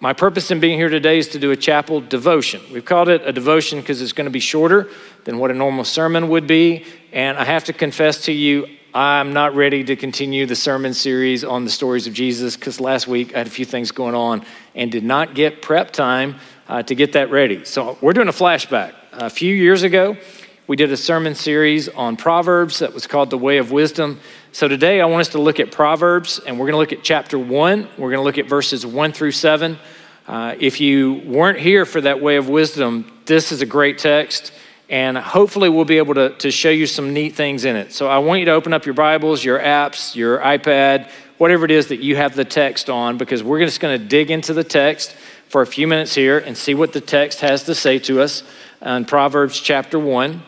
My purpose in being here today is to do a chapel devotion. We've called it a devotion because it's going to be shorter than what a normal sermon would be. And I have to confess to you, I'm not ready to continue the sermon series on the stories of Jesus because last week I had a few things going on and did not get prep time uh, to get that ready. So we're doing a flashback. A few years ago, we did a sermon series on Proverbs that was called The Way of Wisdom. So today I want us to look at Proverbs and we're going to look at chapter one. We're going to look at verses one through seven. Uh, if you weren't here for that Way of Wisdom, this is a great text and hopefully we'll be able to, to show you some neat things in it. So I want you to open up your Bibles, your apps, your iPad, whatever it is that you have the text on, because we're just going to dig into the text for a few minutes here and see what the text has to say to us in Proverbs chapter 1.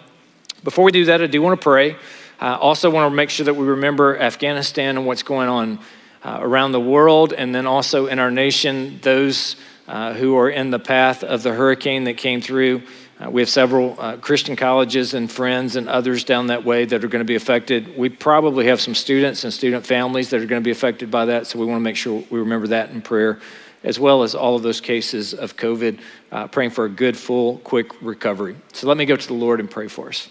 Before we do that, I do want to pray. I also want to make sure that we remember Afghanistan and what's going on uh, around the world, and then also in our nation, those uh, who are in the path of the hurricane that came through. Uh, we have several uh, Christian colleges and friends and others down that way that are going to be affected. We probably have some students and student families that are going to be affected by that, so we want to make sure we remember that in prayer, as well as all of those cases of COVID, uh, praying for a good, full, quick recovery. So let me go to the Lord and pray for us.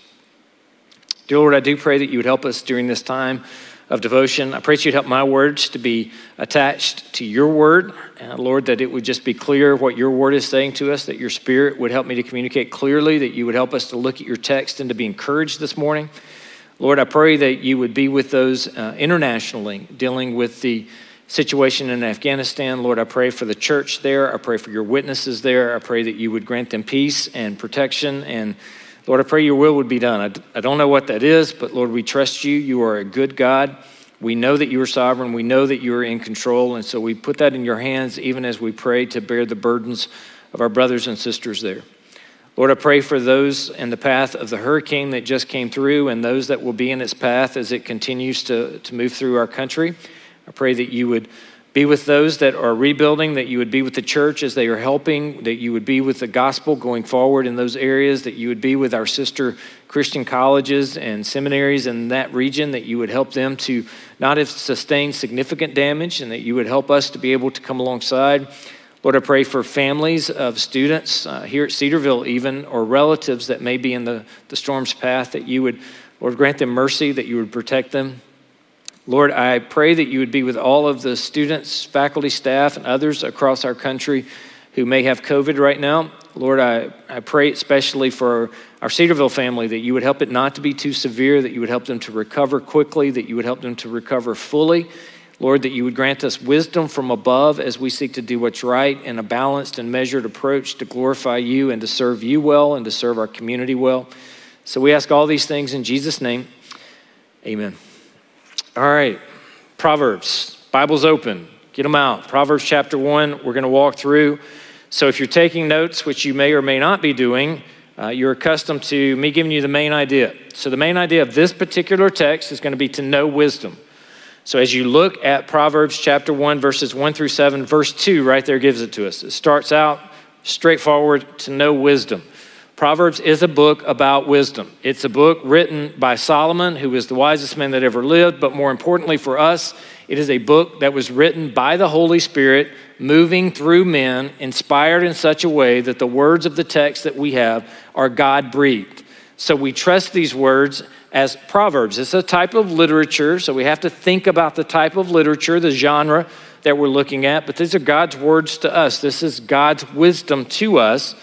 Dear Lord, I do pray that you would help us during this time of devotion. I pray that you'd help my words to be attached to your word. And Lord, that it would just be clear what your word is saying to us, that your spirit would help me to communicate clearly, that you would help us to look at your text and to be encouraged this morning. Lord, I pray that you would be with those uh, internationally dealing with the situation in Afghanistan. Lord, I pray for the church there. I pray for your witnesses there. I pray that you would grant them peace and protection and Lord, I pray your will would be done. I, I don't know what that is, but Lord, we trust you. You are a good God. We know that you are sovereign. We know that you are in control. And so we put that in your hands, even as we pray to bear the burdens of our brothers and sisters there. Lord, I pray for those in the path of the hurricane that just came through and those that will be in its path as it continues to, to move through our country. I pray that you would be with those that are rebuilding, that you would be with the church as they are helping, that you would be with the gospel going forward in those areas, that you would be with our sister Christian colleges and seminaries in that region, that you would help them to not have sustained significant damage, and that you would help us to be able to come alongside. Lord, I pray for families of students uh, here at Cedarville, even, or relatives that may be in the, the storm's path, that you would, Lord, grant them mercy, that you would protect them. Lord, I pray that you would be with all of the students, faculty, staff, and others across our country who may have COVID right now. Lord, I, I pray especially for our Cedarville family that you would help it not to be too severe, that you would help them to recover quickly, that you would help them to recover fully. Lord, that you would grant us wisdom from above as we seek to do what's right in a balanced and measured approach to glorify you and to serve you well and to serve our community well. So we ask all these things in Jesus' name. Amen. All right, Proverbs, Bible's open, get them out. Proverbs chapter 1, we're going to walk through. So if you're taking notes, which you may or may not be doing, uh, you're accustomed to me giving you the main idea. So the main idea of this particular text is going to be to know wisdom. So as you look at Proverbs chapter 1, verses 1 through 7, verse 2 right there gives it to us. It starts out straightforward to know wisdom. Proverbs is a book about wisdom. It's a book written by Solomon, who was the wisest man that ever lived, but more importantly for us, it is a book that was written by the Holy Spirit, moving through men, inspired in such a way that the words of the text that we have are God breathed. So we trust these words as Proverbs. It's a type of literature, so we have to think about the type of literature, the genre that we're looking at, but these are God's words to us. This is God's wisdom to us.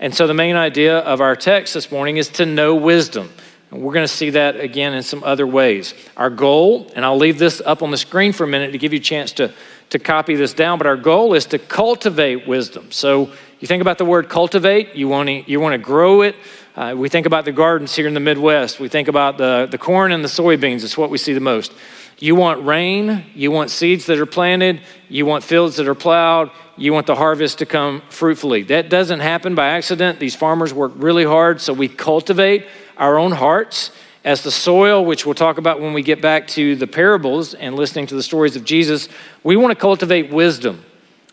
And so the main idea of our text this morning is to know wisdom. And we're going to see that again in some other ways. Our goal, and I'll leave this up on the screen for a minute to give you a chance to, to copy this down, but our goal is to cultivate wisdom. So you think about the word cultivate, you want to, you want to grow it. Uh, we think about the gardens here in the Midwest. We think about the, the corn and the soybeans. It's what we see the most. You want rain, you want seeds that are planted, you want fields that are plowed, you want the harvest to come fruitfully. That doesn't happen by accident. These farmers work really hard, so we cultivate our own hearts as the soil, which we'll talk about when we get back to the parables and listening to the stories of Jesus. We want to cultivate wisdom.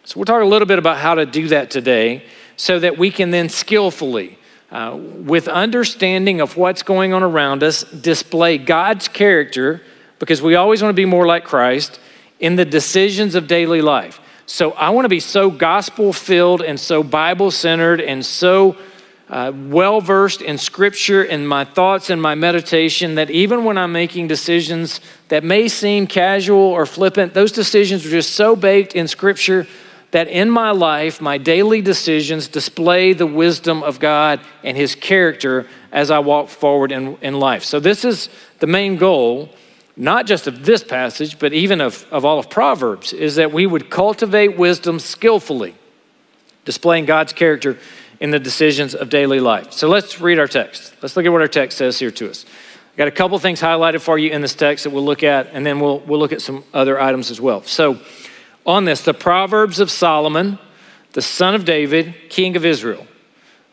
So we'll talk a little bit about how to do that today so that we can then skillfully, uh, with understanding of what's going on around us, display God's character because we always want to be more like Christ in the decisions of daily life. So I want to be so gospel filled and so Bible centered and so uh, well versed in scripture in my thoughts and my meditation that even when I'm making decisions that may seem casual or flippant, those decisions are just so baked in scripture that in my life, my daily decisions display the wisdom of God and His character as I walk forward in, in life. So, this is the main goal, not just of this passage, but even of, of all of Proverbs, is that we would cultivate wisdom skillfully, displaying God's character in the decisions of daily life. So, let's read our text. Let's look at what our text says here to us. I've got a couple things highlighted for you in this text that we'll look at, and then we'll, we'll look at some other items as well. So, on this the Proverbs of Solomon, the son of David, king of Israel.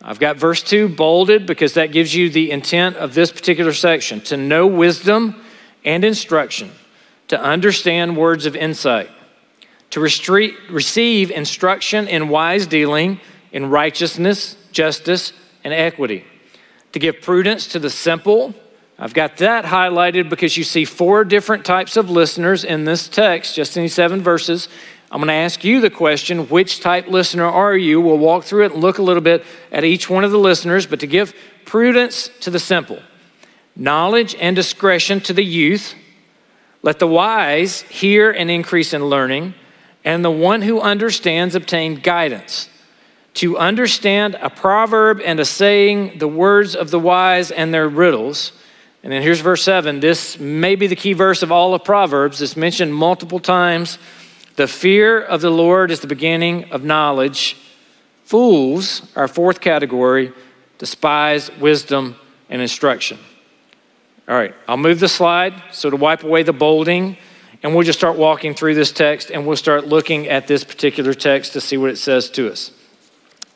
I've got verse 2 bolded because that gives you the intent of this particular section to know wisdom and instruction, to understand words of insight, to restre- receive instruction in wise dealing, in righteousness, justice, and equity, to give prudence to the simple. I've got that highlighted because you see four different types of listeners in this text, just in these seven verses. I'm going to ask you the question which type listener are you? We'll walk through it and look a little bit at each one of the listeners, but to give prudence to the simple, knowledge and discretion to the youth, let the wise hear and increase in learning, and the one who understands obtain guidance. To understand a proverb and a saying, the words of the wise and their riddles. And then here's verse 7. This may be the key verse of all of Proverbs. It's mentioned multiple times the fear of the Lord is the beginning of knowledge. Fools, our fourth category, despise wisdom and instruction. All right, I'll move the slide so to wipe away the bolding, and we'll just start walking through this text and we'll start looking at this particular text to see what it says to us.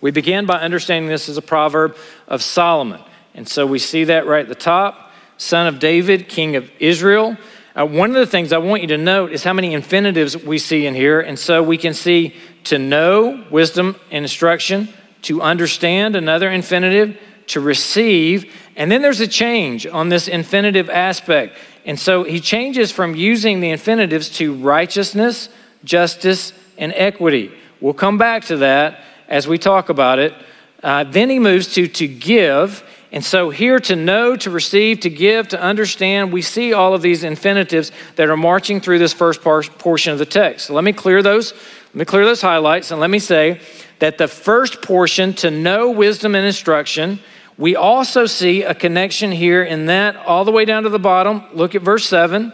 We begin by understanding this as a proverb of Solomon. And so we see that right at the top son of David, king of Israel. Uh, one of the things I want you to note is how many infinitives we see in here. And so we can see to know, wisdom and instruction, to understand, another infinitive, to receive. And then there's a change on this infinitive aspect. And so he changes from using the infinitives to righteousness, justice, and equity. We'll come back to that as we talk about it. Uh, then he moves to to give and so, here to know, to receive, to give, to understand, we see all of these infinitives that are marching through this first portion of the text. So let me clear those. Let me clear those highlights, and let me say that the first portion, to know wisdom and instruction, we also see a connection here in that all the way down to the bottom. Look at verse 7,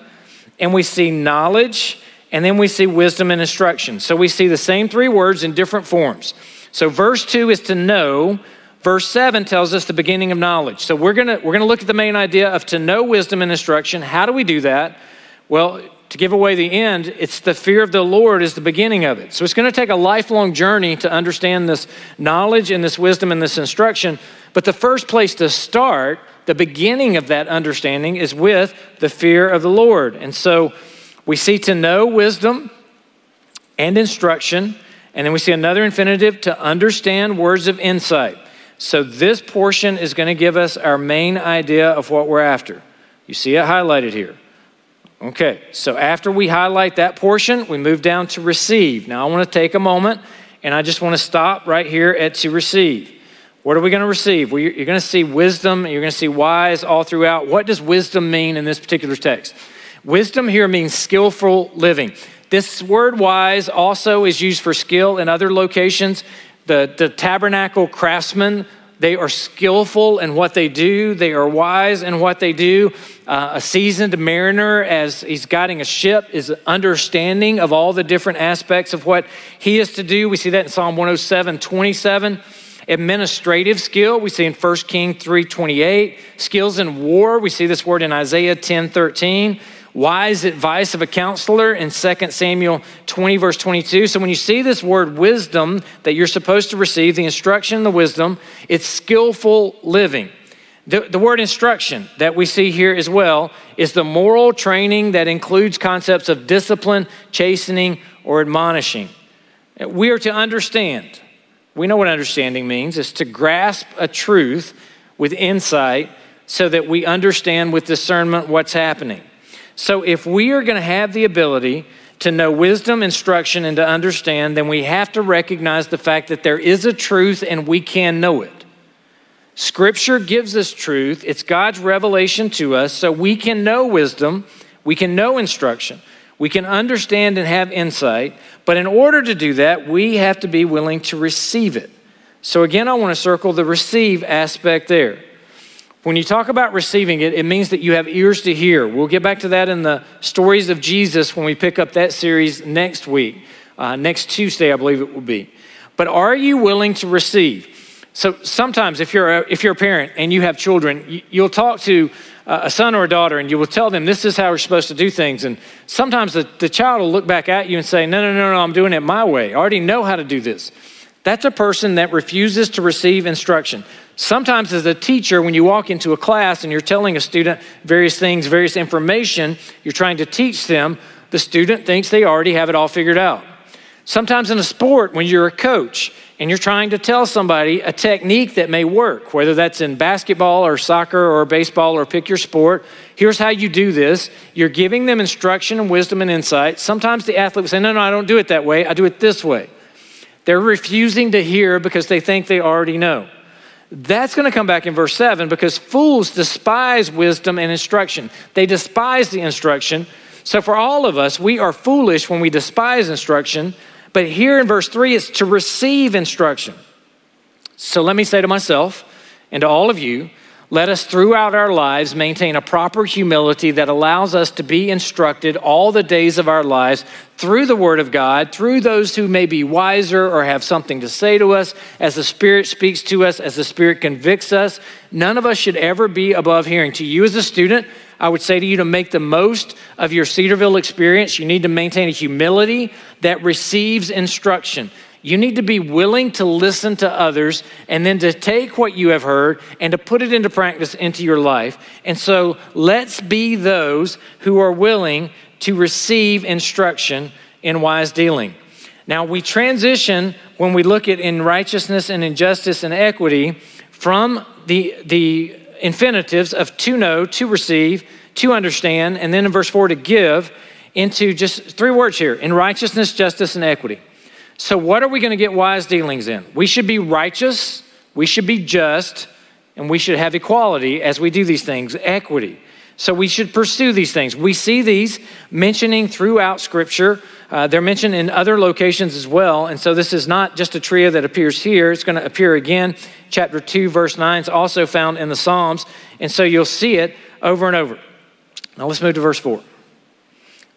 and we see knowledge, and then we see wisdom and instruction. So we see the same three words in different forms. So, verse 2 is to know. Verse 7 tells us the beginning of knowledge. So we're going to we're going to look at the main idea of to know wisdom and instruction. How do we do that? Well, to give away the end, it's the fear of the Lord is the beginning of it. So it's going to take a lifelong journey to understand this knowledge and this wisdom and this instruction. But the first place to start, the beginning of that understanding, is with the fear of the Lord. And so we see to know wisdom and instruction, and then we see another infinitive to understand words of insight. So, this portion is going to give us our main idea of what we're after. You see it highlighted here. Okay, so after we highlight that portion, we move down to receive. Now, I want to take a moment and I just want to stop right here at to receive. What are we going to receive? Well, you're going to see wisdom, you're going to see wise all throughout. What does wisdom mean in this particular text? Wisdom here means skillful living. This word wise also is used for skill in other locations. The, the tabernacle craftsmen, they are skillful in what they do, they are wise in what they do. Uh, a seasoned mariner, as he's guiding a ship, is understanding of all the different aspects of what he is to do. We see that in Psalm 107 27 administrative skill we see in 1 king 3.28 skills in war we see this word in isaiah 10.13 wise advice of a counselor in 2 Samuel 20, verse 22. So when you see this word wisdom that you're supposed to receive, the instruction, and the wisdom, it's skillful living. The, the word instruction that we see here as well is the moral training that includes concepts of discipline, chastening, or admonishing. We are to understand. We know what understanding means. It's to grasp a truth with insight so that we understand with discernment what's happening. So, if we are going to have the ability to know wisdom, instruction, and to understand, then we have to recognize the fact that there is a truth and we can know it. Scripture gives us truth, it's God's revelation to us, so we can know wisdom, we can know instruction, we can understand and have insight. But in order to do that, we have to be willing to receive it. So, again, I want to circle the receive aspect there. When you talk about receiving it, it means that you have ears to hear. We'll get back to that in the stories of Jesus when we pick up that series next week, uh, next Tuesday, I believe it will be. But are you willing to receive? So sometimes, if you're a, if you're a parent and you have children, you'll talk to a son or a daughter and you will tell them this is how we're supposed to do things. And sometimes the, the child will look back at you and say, No, no, no, no, I'm doing it my way. I already know how to do this. That's a person that refuses to receive instruction. Sometimes, as a teacher, when you walk into a class and you're telling a student various things, various information, you're trying to teach them, the student thinks they already have it all figured out. Sometimes in a sport, when you're a coach and you're trying to tell somebody a technique that may work, whether that's in basketball or soccer or baseball or pick your sport, here's how you do this. You're giving them instruction and wisdom and insight. Sometimes the athlete will say, No, no, I don't do it that way. I do it this way. They're refusing to hear because they think they already know. That's going to come back in verse 7 because fools despise wisdom and instruction. They despise the instruction. So, for all of us, we are foolish when we despise instruction but here in verse 3, it's to receive instruction. So let me say to myself and to all of you, let us throughout our lives maintain a proper humility that allows us to be instructed all the days of our lives through the Word of God, through those who may be wiser or have something to say to us, as the Spirit speaks to us, as the Spirit convicts us. None of us should ever be above hearing. To you as a student, I would say to you to make the most of your Cedarville experience, you need to maintain a humility that receives instruction. You need to be willing to listen to others and then to take what you have heard and to put it into practice into your life. And so let's be those who are willing to receive instruction in wise dealing. Now, we transition when we look at in righteousness and injustice and equity from the, the infinitives of to know, to receive, to understand, and then in verse 4 to give into just three words here in righteousness, justice, and equity. So, what are we going to get wise dealings in? We should be righteous, we should be just, and we should have equality as we do these things, equity. So, we should pursue these things. We see these mentioning throughout Scripture. Uh, they're mentioned in other locations as well. And so, this is not just a trio that appears here, it's going to appear again. Chapter 2, verse 9 is also found in the Psalms. And so, you'll see it over and over. Now, let's move to verse 4.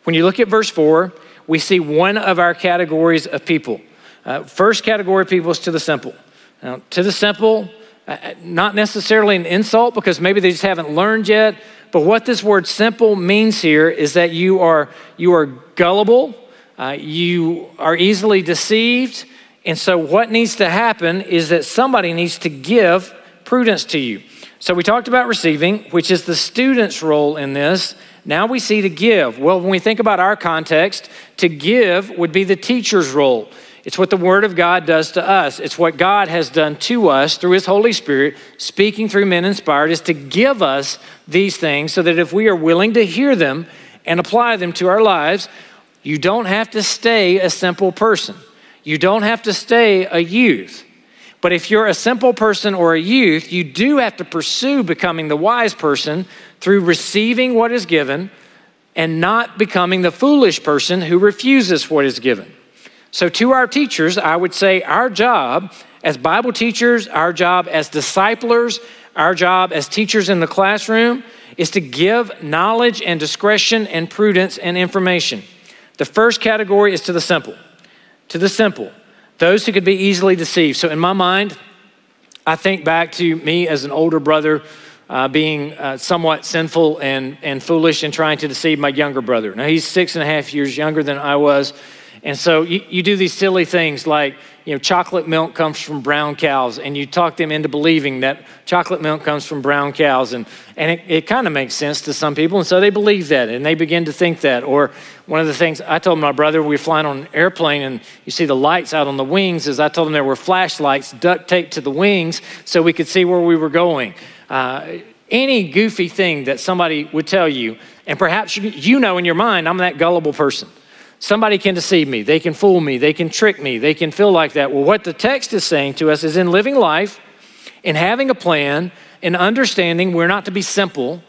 When you look at verse 4, we see one of our categories of people. Uh, first category of people is to the simple. Now, to the simple, uh, uh, not necessarily an insult because maybe they just haven't learned yet, but what this word simple means here is that you are, you are gullible, uh, you are easily deceived, and so what needs to happen is that somebody needs to give prudence to you. So we talked about receiving, which is the student's role in this. Now we see to give. Well, when we think about our context, to give would be the teacher's role. It's what the Word of God does to us. It's what God has done to us through His Holy Spirit, speaking through men inspired, is to give us these things so that if we are willing to hear them and apply them to our lives, you don't have to stay a simple person. You don't have to stay a youth. But if you're a simple person or a youth, you do have to pursue becoming the wise person through receiving what is given and not becoming the foolish person who refuses what is given. So, to our teachers, I would say our job as Bible teachers, our job as disciplers, our job as teachers in the classroom is to give knowledge and discretion and prudence and information. The first category is to the simple. To the simple, those who could be easily deceived. So, in my mind, I think back to me as an older brother uh, being uh, somewhat sinful and, and foolish and trying to deceive my younger brother. Now, he's six and a half years younger than I was. And so you, you do these silly things like, you know, chocolate milk comes from brown cows, and you talk them into believing that chocolate milk comes from brown cows. And, and it, it kind of makes sense to some people, and so they believe that, and they begin to think that. Or one of the things I told my brother, we were flying on an airplane, and you see the lights out on the wings, is I told him there were flashlights duct taped to the wings so we could see where we were going. Uh, any goofy thing that somebody would tell you, and perhaps you know in your mind, I'm that gullible person. Somebody can deceive me, they can fool me, they can trick me, they can feel like that. Well, what the text is saying to us is in living life, in having a plan, in understanding we're not to be simple,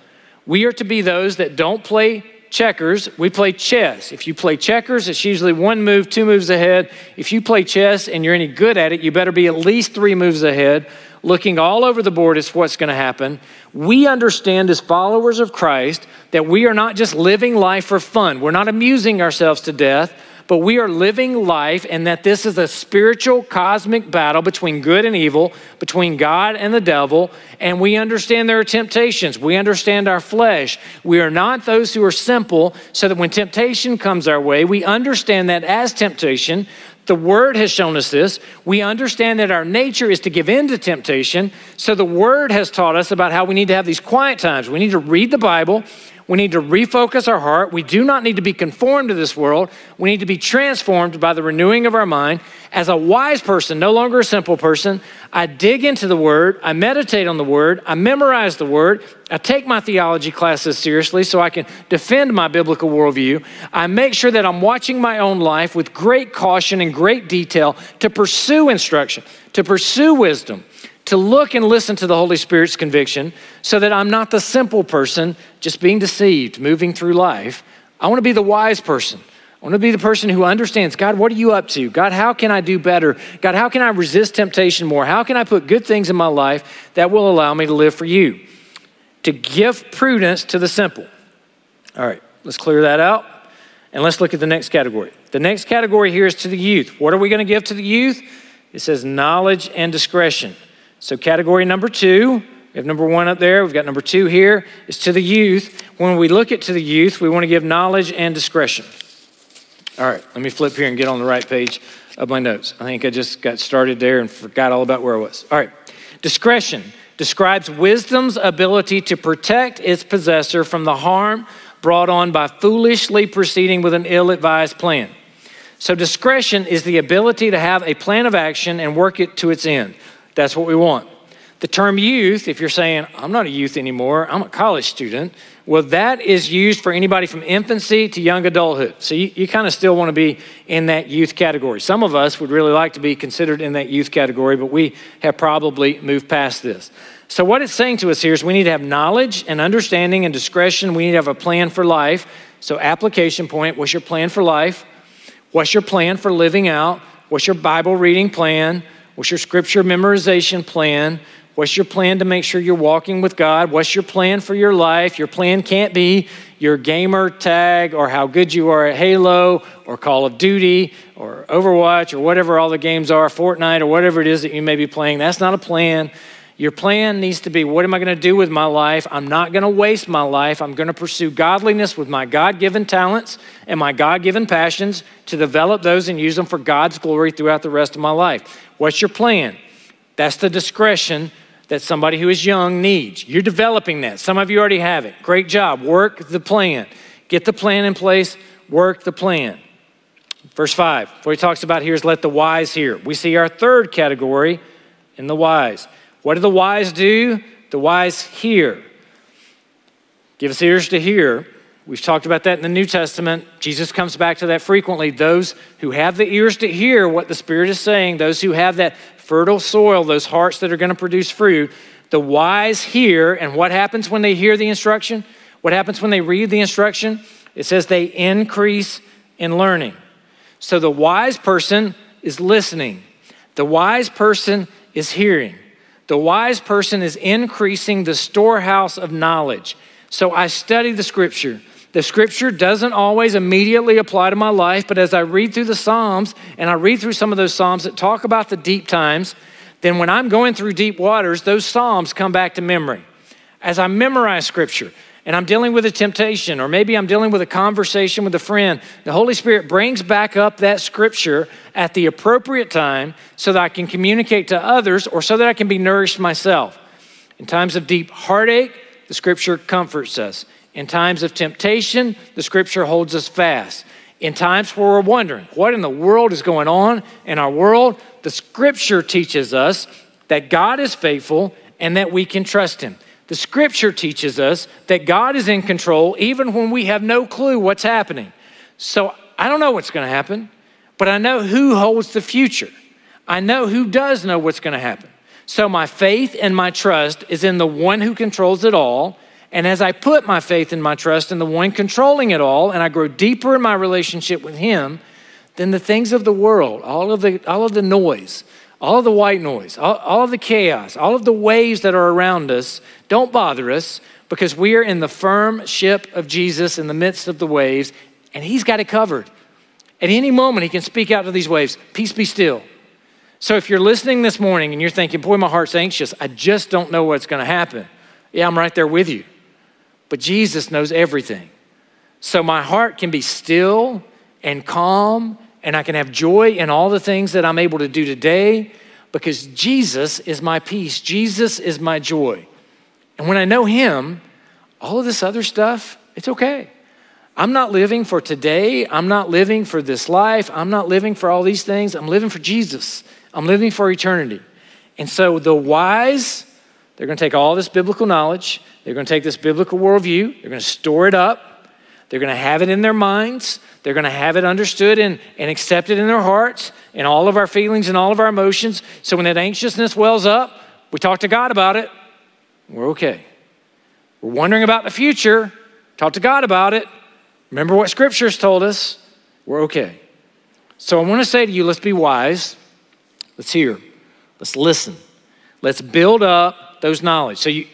we are to be those that don't play checkers, we play chess. If you play checkers, it's usually one move, two moves ahead. If you play chess and you're any good at it, you better be at least three moves ahead, looking all over the board is what's going to happen. We understand as followers of Christ that we are not just living life for fun, we're not amusing ourselves to death but we are living life and that this is a spiritual cosmic battle between good and evil, between God and the devil, and we understand there are temptations. We understand our flesh. We are not those who are simple, so that when temptation comes our way, we understand that as temptation, the word has shown us this. We understand that our nature is to give in to temptation. So the word has taught us about how we need to have these quiet times. We need to read the Bible. We need to refocus our heart. We do not need to be conformed to this world. We need to be transformed by the renewing of our mind. As a wise person, no longer a simple person, I dig into the Word, I meditate on the Word, I memorize the Word, I take my theology classes seriously so I can defend my biblical worldview. I make sure that I'm watching my own life with great caution and great detail to pursue instruction, to pursue wisdom to look and listen to the Holy Spirit's conviction so that I'm not the simple person just being deceived, moving through life. I want to be the wise person. I want to be the person who understands God, what are you up to? God, how can I do better? God, how can I resist temptation more? How can I put good things in my life that will allow me to live for you? To give prudence to the simple. All right, let's clear that out. And let's look at the next category. The next category here is to the youth. What are we going to give to the youth? It says knowledge and discretion. So, category number two, we have number one up there, we've got number two here, is to the youth. When we look at to the youth, we want to give knowledge and discretion. All right, let me flip here and get on the right page of my notes. I think I just got started there and forgot all about where I was. All right, discretion describes wisdom's ability to protect its possessor from the harm brought on by foolishly proceeding with an ill advised plan. So, discretion is the ability to have a plan of action and work it to its end. That's what we want. The term youth, if you're saying, I'm not a youth anymore, I'm a college student, well, that is used for anybody from infancy to young adulthood. So you, you kind of still want to be in that youth category. Some of us would really like to be considered in that youth category, but we have probably moved past this. So, what it's saying to us here is we need to have knowledge and understanding and discretion. We need to have a plan for life. So, application point what's your plan for life? What's your plan for living out? What's your Bible reading plan? What's your scripture memorization plan? What's your plan to make sure you're walking with God? What's your plan for your life? Your plan can't be your gamer tag or how good you are at Halo or Call of Duty or Overwatch or whatever all the games are, Fortnite or whatever it is that you may be playing. That's not a plan. Your plan needs to be what am I going to do with my life? I'm not going to waste my life. I'm going to pursue godliness with my God given talents and my God given passions to develop those and use them for God's glory throughout the rest of my life. What's your plan? That's the discretion that somebody who is young needs. You're developing that. Some of you already have it. Great job. Work the plan. Get the plan in place, work the plan. Verse 5, what he talks about here is let the wise hear. We see our third category in the wise. What do the wise do? The wise hear. Give us ears to hear. We've talked about that in the New Testament. Jesus comes back to that frequently. Those who have the ears to hear what the Spirit is saying, those who have that fertile soil, those hearts that are going to produce fruit, the wise hear. And what happens when they hear the instruction? What happens when they read the instruction? It says they increase in learning. So the wise person is listening, the wise person is hearing. The wise person is increasing the storehouse of knowledge. So I study the scripture. The scripture doesn't always immediately apply to my life, but as I read through the Psalms and I read through some of those Psalms that talk about the deep times, then when I'm going through deep waters, those Psalms come back to memory. As I memorize scripture, and I'm dealing with a temptation, or maybe I'm dealing with a conversation with a friend, the Holy Spirit brings back up that scripture at the appropriate time so that I can communicate to others or so that I can be nourished myself. In times of deep heartache, the scripture comforts us. In times of temptation, the scripture holds us fast. In times where we're wondering, what in the world is going on in our world, the scripture teaches us that God is faithful and that we can trust him. The scripture teaches us that God is in control even when we have no clue what's happening. So I don't know what's going to happen, but I know who holds the future. I know who does know what's going to happen. So my faith and my trust is in the one who controls it all. And as I put my faith and my trust in the one controlling it all, and I grow deeper in my relationship with him, then the things of the world, all of the, all of the noise, all of the white noise, all, all of the chaos, all of the waves that are around us don't bother us because we are in the firm ship of Jesus in the midst of the waves, and he's got it covered. At any moment, he can speak out to these waves, Peace be still. So if you're listening this morning and you're thinking, Boy, my heart's anxious, I just don't know what's going to happen. Yeah, I'm right there with you. But Jesus knows everything. So my heart can be still and calm, and I can have joy in all the things that I'm able to do today because Jesus is my peace. Jesus is my joy. And when I know Him, all of this other stuff, it's okay. I'm not living for today. I'm not living for this life. I'm not living for all these things. I'm living for Jesus. I'm living for eternity. And so the wise, they're going to take all this biblical knowledge, they're going to take this biblical worldview, they're going to store it up, they're going to have it in their minds, they're going to have it understood and, and accepted in their hearts, in all of our feelings and all of our emotions. So when that anxiousness wells up, we talk to God about it, we're okay. We're wondering about the future, talk to God about it. Remember what scriptures told us, we're okay. So I want to say to you, let's be wise. Let's hear. Let's listen. Let's build up those knowledge. So you,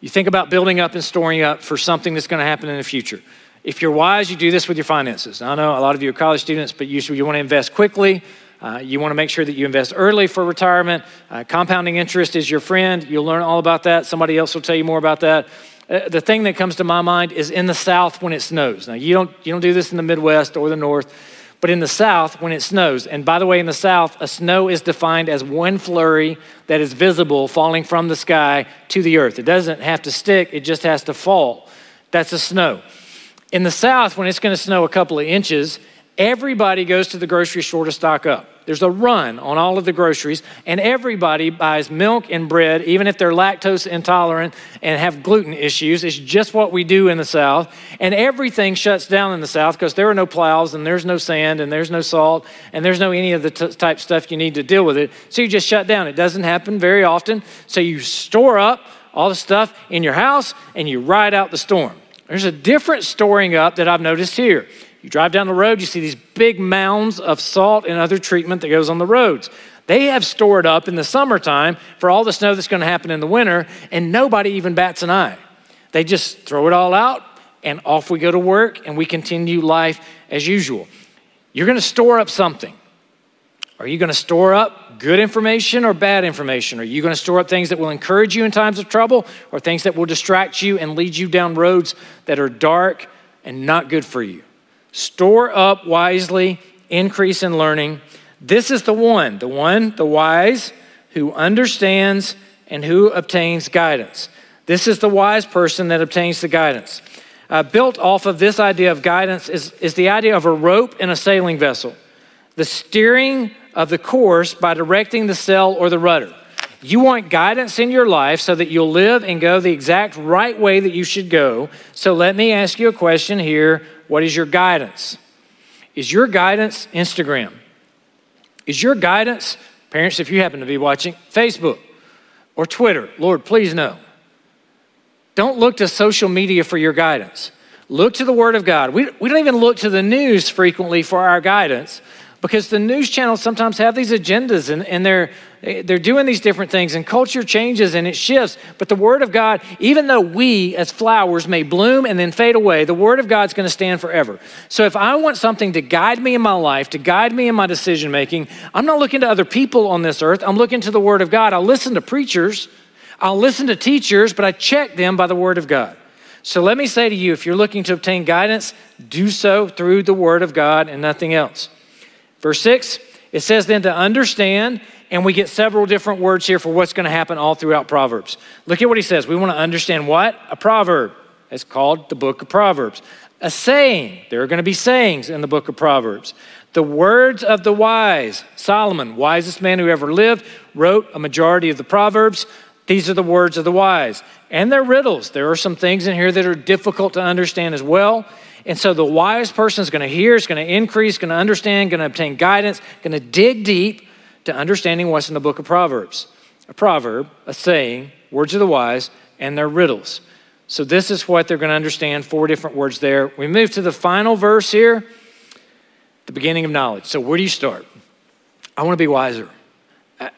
you think about building up and storing up for something that's going to happen in the future. If you're wise, you do this with your finances. I know a lot of you are college students, but usually you want to invest quickly. Uh, you want to make sure that you invest early for retirement. Uh, compounding interest is your friend. You'll learn all about that. Somebody else will tell you more about that. Uh, the thing that comes to my mind is in the South when it snows. Now, you don't, you don't do this in the Midwest or the North, but in the South when it snows. And by the way, in the South, a snow is defined as one flurry that is visible falling from the sky to the earth. It doesn't have to stick, it just has to fall. That's a snow. In the South, when it's going to snow a couple of inches, everybody goes to the grocery store to stock up. There's a run on all of the groceries, and everybody buys milk and bread, even if they're lactose intolerant and have gluten issues. It's just what we do in the South. And everything shuts down in the South because there are no plows, and there's no sand, and there's no salt, and there's no any of the t- type stuff you need to deal with it. So you just shut down. It doesn't happen very often. So you store up all the stuff in your house, and you ride out the storm. There's a different storing up that I've noticed here. You drive down the road, you see these big mounds of salt and other treatment that goes on the roads. They have stored up in the summertime for all the snow that's going to happen in the winter, and nobody even bats an eye. They just throw it all out, and off we go to work, and we continue life as usual. You're going to store up something. Are you going to store up good information or bad information? Are you going to store up things that will encourage you in times of trouble or things that will distract you and lead you down roads that are dark and not good for you? Store up wisely, increase in learning. This is the one, the one, the wise, who understands and who obtains guidance. This is the wise person that obtains the guidance. Uh, built off of this idea of guidance is, is the idea of a rope in a sailing vessel, the steering of the course by directing the sail or the rudder. You want guidance in your life so that you'll live and go the exact right way that you should go. So let me ask you a question here. What is your guidance? Is your guidance Instagram? Is your guidance, parents, if you happen to be watching, Facebook or Twitter? Lord, please no. Don't look to social media for your guidance. Look to the Word of God. We, we don't even look to the news frequently for our guidance because the news channels sometimes have these agendas and, and they're, they're doing these different things and culture changes and it shifts. But the Word of God, even though we as flowers may bloom and then fade away, the Word of God's going to stand forever. So if I want something to guide me in my life, to guide me in my decision making, I'm not looking to other people on this earth. I'm looking to the Word of God. I'll listen to preachers, I'll listen to teachers, but I check them by the Word of God. So let me say to you if you're looking to obtain guidance, do so through the Word of God and nothing else. Verse 6, it says then to understand, and we get several different words here for what's going to happen all throughout Proverbs. Look at what he says. We want to understand what? A proverb. It's called the book of Proverbs. A saying. There are going to be sayings in the book of Proverbs. The words of the wise. Solomon, wisest man who ever lived, wrote a majority of the Proverbs. These are the words of the wise. And they're riddles. There are some things in here that are difficult to understand as well. And so the wise person is going to hear, is going to increase, going to understand, going to obtain guidance, going to dig deep to understanding what's in the book of Proverbs. A proverb, a saying, words of the wise, and their riddles. So this is what they're going to understand, four different words there. We move to the final verse here, the beginning of knowledge. So where do you start? I want to be wiser.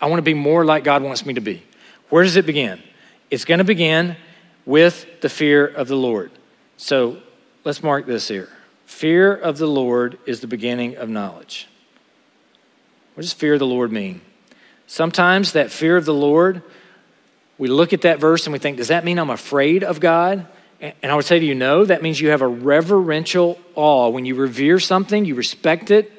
I want to be more like God wants me to be. Where does it begin? It's going to begin with the fear of the Lord. So let's mark this here. Fear of the Lord is the beginning of knowledge. What does fear of the Lord mean? Sometimes that fear of the Lord, we look at that verse and we think, does that mean I'm afraid of God? And I would say to you, no, that means you have a reverential awe. When you revere something, you respect it.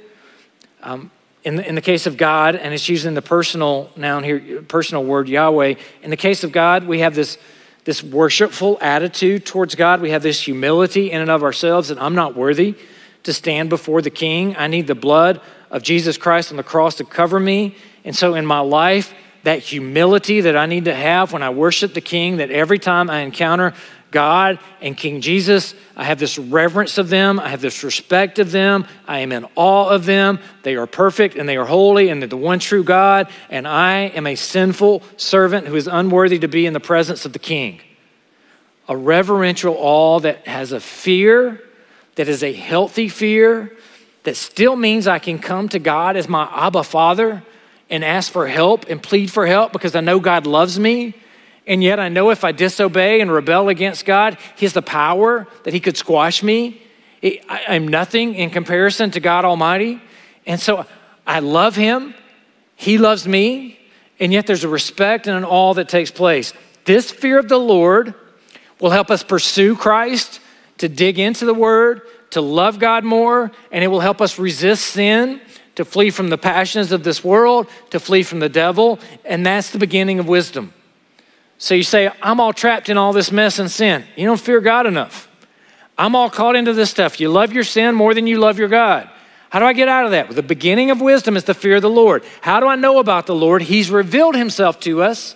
Um, in, the, in the case of God, and it's using the personal noun here, personal word Yahweh. In the case of God, we have this, this worshipful attitude towards God. We have this humility in and of ourselves that I'm not worthy to stand before the King. I need the blood of Jesus Christ on the cross to cover me. And so in my life, that humility that I need to have when I worship the King, that every time I encounter God and King Jesus, I have this reverence of them. I have this respect of them. I am in awe of them. They are perfect and they are holy and they're the one true God. And I am a sinful servant who is unworthy to be in the presence of the King. A reverential awe that has a fear, that is a healthy fear, that still means I can come to God as my Abba Father and ask for help and plead for help because I know God loves me. And yet I know if I disobey and rebel against God, He has the power that He could squash me. I'm nothing in comparison to God Almighty. And so I love Him, He loves me, and yet there's a respect and an awe that takes place. This fear of the Lord will help us pursue Christ, to dig into the Word, to love God more, and it will help us resist sin, to flee from the passions of this world, to flee from the devil, and that's the beginning of wisdom. So you say, I'm all trapped in all this mess and sin. You don't fear God enough. I'm all caught into this stuff. You love your sin more than you love your God. How do I get out of that? Well, the beginning of wisdom is the fear of the Lord. How do I know about the Lord? He's revealed himself to us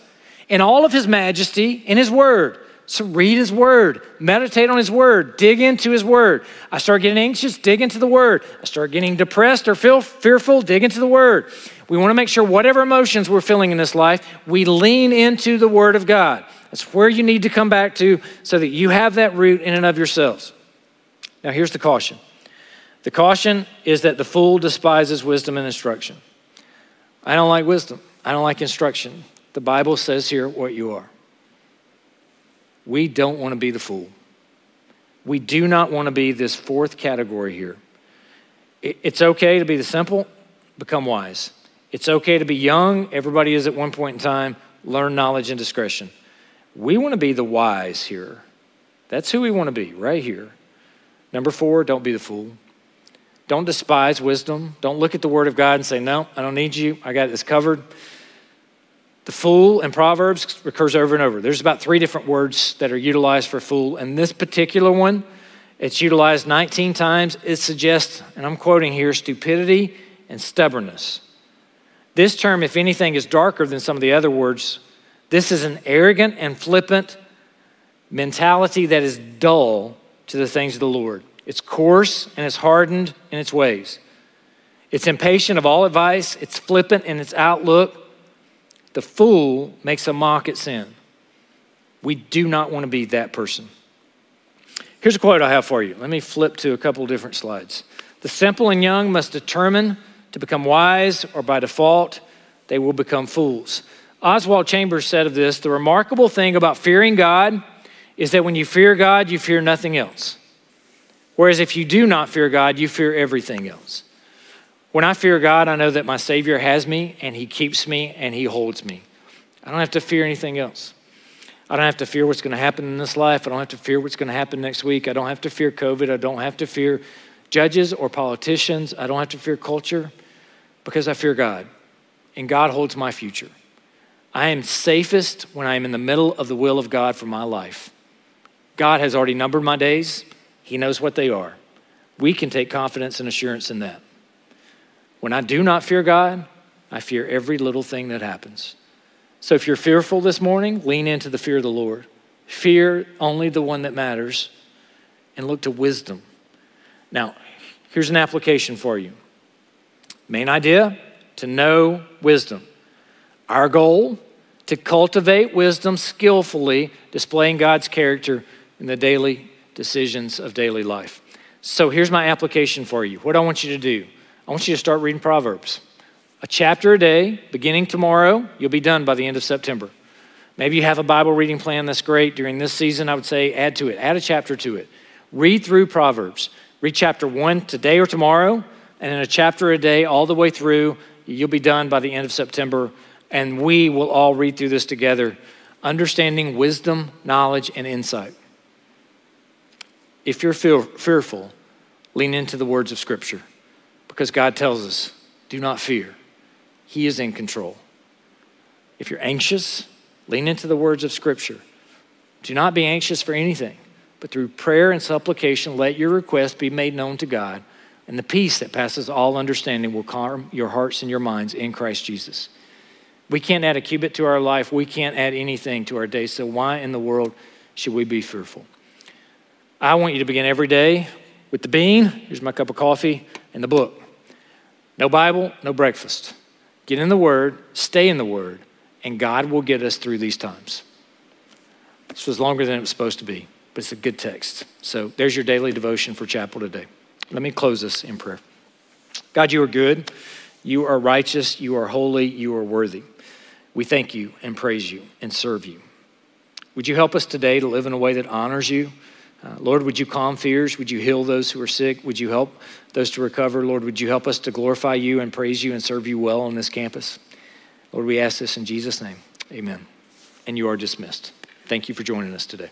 in all of his majesty in his word. So read his word, meditate on his word, dig into his word. I start getting anxious, dig into the word. I start getting depressed or feel fearful, dig into the word. We want to make sure whatever emotions we're feeling in this life, we lean into the word of God. That's where you need to come back to so that you have that root in and of yourselves. Now, here's the caution the caution is that the fool despises wisdom and instruction. I don't like wisdom, I don't like instruction. The Bible says here what you are. We don't want to be the fool. We do not want to be this fourth category here. It's okay to be the simple, become wise. It's okay to be young, everybody is at one point in time, learn knowledge and discretion. We want to be the wise here. That's who we want to be, right here. Number four, don't be the fool. Don't despise wisdom. Don't look at the word of God and say, No, I don't need you. I got this covered. The fool in Proverbs recurs over and over. There's about three different words that are utilized for fool. And this particular one, it's utilized 19 times. It suggests, and I'm quoting here, stupidity and stubbornness. This term, if anything, is darker than some of the other words. This is an arrogant and flippant mentality that is dull to the things of the Lord. It's coarse and it's hardened in its ways. It's impatient of all advice, it's flippant in its outlook, the fool makes a mock at sin. We do not want to be that person. Here's a quote I have for you. Let me flip to a couple different slides. The simple and young must determine to become wise, or by default, they will become fools. Oswald Chambers said of this the remarkable thing about fearing God is that when you fear God, you fear nothing else. Whereas if you do not fear God, you fear everything else. When I fear God, I know that my Savior has me and He keeps me and He holds me. I don't have to fear anything else. I don't have to fear what's going to happen in this life. I don't have to fear what's going to happen next week. I don't have to fear COVID. I don't have to fear judges or politicians. I don't have to fear culture because I fear God and God holds my future. I am safest when I am in the middle of the will of God for my life. God has already numbered my days, He knows what they are. We can take confidence and assurance in that. When I do not fear God, I fear every little thing that happens. So if you're fearful this morning, lean into the fear of the Lord. Fear only the one that matters and look to wisdom. Now, here's an application for you. Main idea to know wisdom. Our goal to cultivate wisdom skillfully, displaying God's character in the daily decisions of daily life. So here's my application for you. What I want you to do I want you to start reading Proverbs. A chapter a day, beginning tomorrow, you'll be done by the end of September. Maybe you have a Bible reading plan that's great. During this season, I would say add to it, add a chapter to it. Read through Proverbs. Read chapter one today or tomorrow, and in a chapter a day all the way through. You'll be done by the end of September and we will all read through this together, understanding wisdom, knowledge, and insight. If you're fear, fearful, lean into the words of Scripture because God tells us, do not fear. He is in control. If you're anxious, lean into the words of Scripture. Do not be anxious for anything, but through prayer and supplication, let your request be made known to God, and the peace that passes all understanding will calm your hearts and your minds in Christ Jesus. We can't add a cubit to our life. We can't add anything to our day. So, why in the world should we be fearful? I want you to begin every day with the bean. Here's my cup of coffee and the book. No Bible, no breakfast. Get in the Word, stay in the Word, and God will get us through these times. This was longer than it was supposed to be, but it's a good text. So, there's your daily devotion for chapel today. Let me close this in prayer. God, you are good. You are righteous. You are holy. You are worthy. We thank you and praise you and serve you. Would you help us today to live in a way that honors you? Uh, Lord, would you calm fears? Would you heal those who are sick? Would you help those to recover? Lord, would you help us to glorify you and praise you and serve you well on this campus? Lord, we ask this in Jesus' name. Amen. And you are dismissed. Thank you for joining us today.